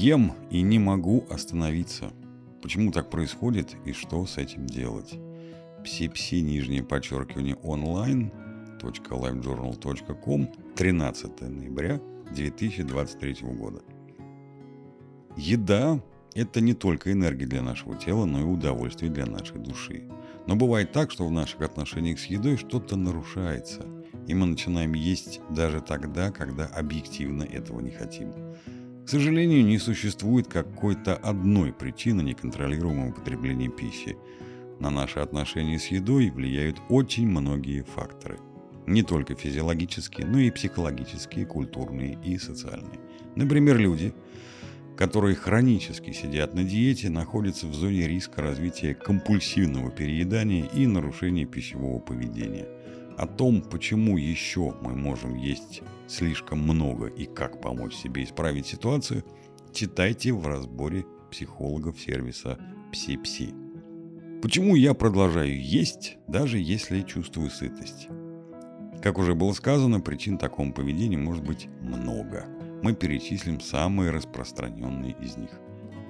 Ем и не могу остановиться. Почему так происходит и что с этим делать? Пси-пси, нижнее подчеркивание, онлайн, .livejournal.com, 13 ноября 2023 года. Еда – это не только энергия для нашего тела, но и удовольствие для нашей души. Но бывает так, что в наших отношениях с едой что-то нарушается, и мы начинаем есть даже тогда, когда объективно этого не хотим. К сожалению, не существует какой-то одной причины неконтролируемого потребления пищи. На наши отношения с едой влияют очень многие факторы. Не только физиологические, но и психологические, культурные и социальные. Например, люди – которые хронически сидят на диете, находятся в зоне риска развития компульсивного переедания и нарушения пищевого поведения. О том, почему еще мы можем есть слишком много и как помочь себе исправить ситуацию, читайте в разборе психологов сервиса Пси-Пси. Почему я продолжаю есть, даже если чувствую сытость? Как уже было сказано, причин такому поведению может быть много – мы перечислим самые распространенные из них.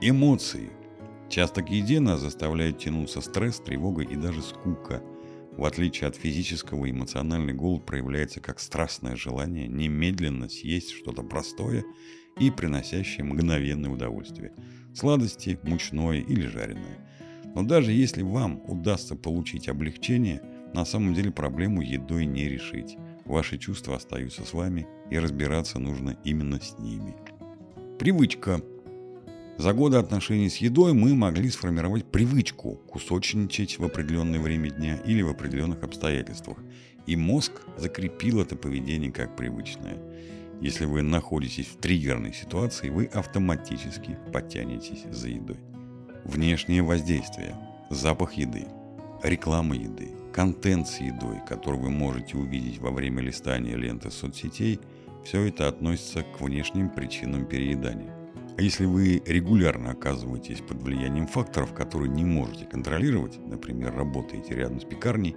Эмоции. Часто к еде нас заставляет тянуться стресс, тревога и даже скука. В отличие от физического, эмоциональный голод проявляется как страстное желание немедленно съесть что-то простое и приносящее мгновенное удовольствие. Сладости, мучное или жареное. Но даже если вам удастся получить облегчение, на самом деле проблему едой не решить. Ваши чувства остаются с вами, и разбираться нужно именно с ними. Привычка. За годы отношений с едой мы могли сформировать привычку кусочничать в определенное время дня или в определенных обстоятельствах. И мозг закрепил это поведение как привычное. Если вы находитесь в триггерной ситуации, вы автоматически подтянетесь за едой. Внешнее воздействие. Запах еды. Реклама еды контент с едой, который вы можете увидеть во время листания ленты соцсетей, все это относится к внешним причинам переедания. А если вы регулярно оказываетесь под влиянием факторов, которые не можете контролировать, например, работаете рядом с пекарней,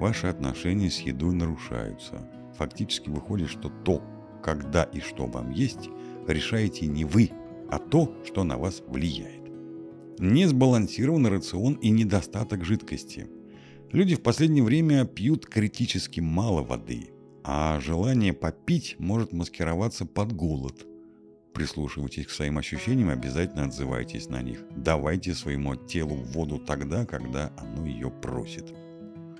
ваши отношения с едой нарушаются. Фактически выходит, что то, когда и что вам есть, решаете не вы, а то, что на вас влияет. Несбалансированный рацион и недостаток жидкости – Люди в последнее время пьют критически мало воды, а желание попить может маскироваться под голод. Прислушивайтесь к своим ощущениям, обязательно отзывайтесь на них. Давайте своему телу воду тогда, когда оно ее просит.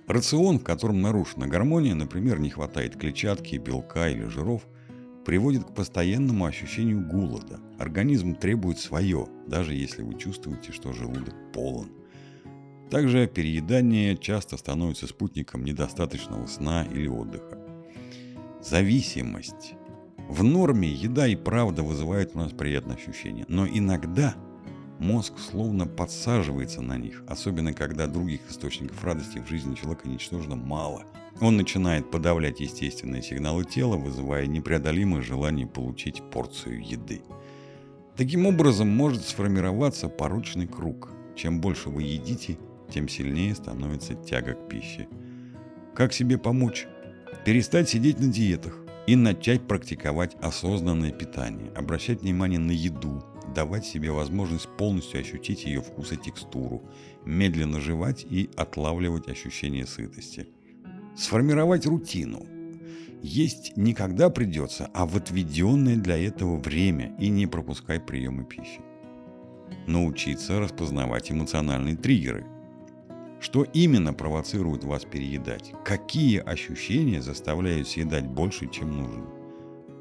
Рацион, в котором нарушена гармония, например, не хватает клетчатки, белка или жиров, приводит к постоянному ощущению голода. Организм требует свое, даже если вы чувствуете, что желудок полон. Также переедание часто становится спутником недостаточного сна или отдыха. Зависимость. В норме еда и правда вызывает у нас приятные ощущения, но иногда мозг словно подсаживается на них, особенно когда других источников радости в жизни человека ничтожно мало. Он начинает подавлять естественные сигналы тела, вызывая непреодолимое желание получить порцию еды. Таким образом может сформироваться порочный круг. Чем больше вы едите, тем сильнее становится тяга к пище. Как себе помочь? Перестать сидеть на диетах и начать практиковать осознанное питание, обращать внимание на еду, давать себе возможность полностью ощутить ее вкус и текстуру, медленно жевать и отлавливать ощущение сытости. Сформировать рутину. Есть не когда придется, а в отведенное для этого время и не пропускай приемы пищи. Научиться распознавать эмоциональные триггеры – что именно провоцирует вас переедать? Какие ощущения заставляют съедать больше, чем нужно?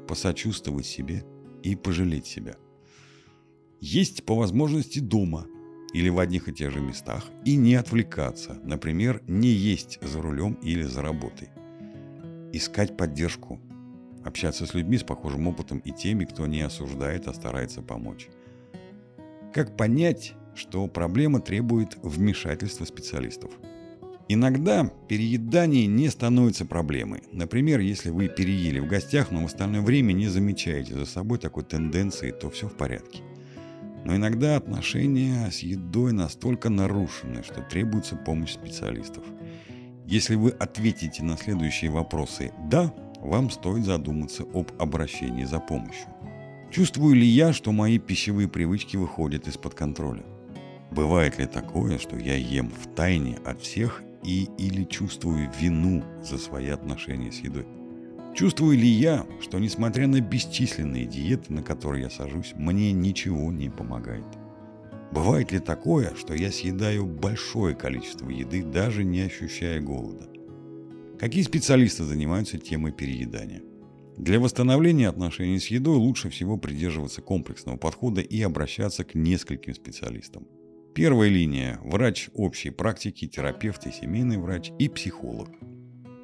Посочувствовать себе и пожалеть себя. Есть по возможности дома или в одних и тех же местах и не отвлекаться, например, не есть за рулем или за работой. Искать поддержку, общаться с людьми с похожим опытом и теми, кто не осуждает, а старается помочь. Как понять, что проблема требует вмешательства специалистов. Иногда переедание не становится проблемой. Например, если вы переели в гостях, но в остальное время не замечаете за собой такой тенденции, то все в порядке. Но иногда отношения с едой настолько нарушены, что требуется помощь специалистов. Если вы ответите на следующие вопросы «да», вам стоит задуматься об обращении за помощью. Чувствую ли я, что мои пищевые привычки выходят из-под контроля? Бывает ли такое, что я ем в тайне от всех и или чувствую вину за свои отношения с едой? Чувствую ли я, что несмотря на бесчисленные диеты, на которые я сажусь, мне ничего не помогает? Бывает ли такое, что я съедаю большое количество еды, даже не ощущая голода? Какие специалисты занимаются темой переедания? Для восстановления отношений с едой лучше всего придерживаться комплексного подхода и обращаться к нескольким специалистам. Первая линия – врач общей практики, терапевт и семейный врач и психолог.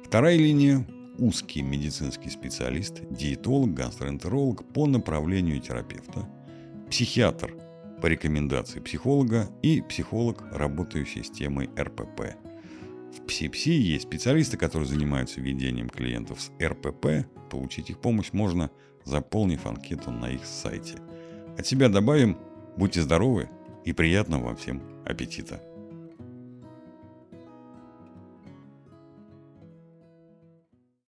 Вторая линия – узкий медицинский специалист, диетолог, гастроэнтеролог по направлению терапевта, психиатр по рекомендации психолога и психолог, работающий с темой РПП. В ПСИПСИ есть специалисты, которые занимаются ведением клиентов с РПП. Получить их помощь можно, заполнив анкету на их сайте. От себя добавим, будьте здоровы и приятного вам всем аппетита!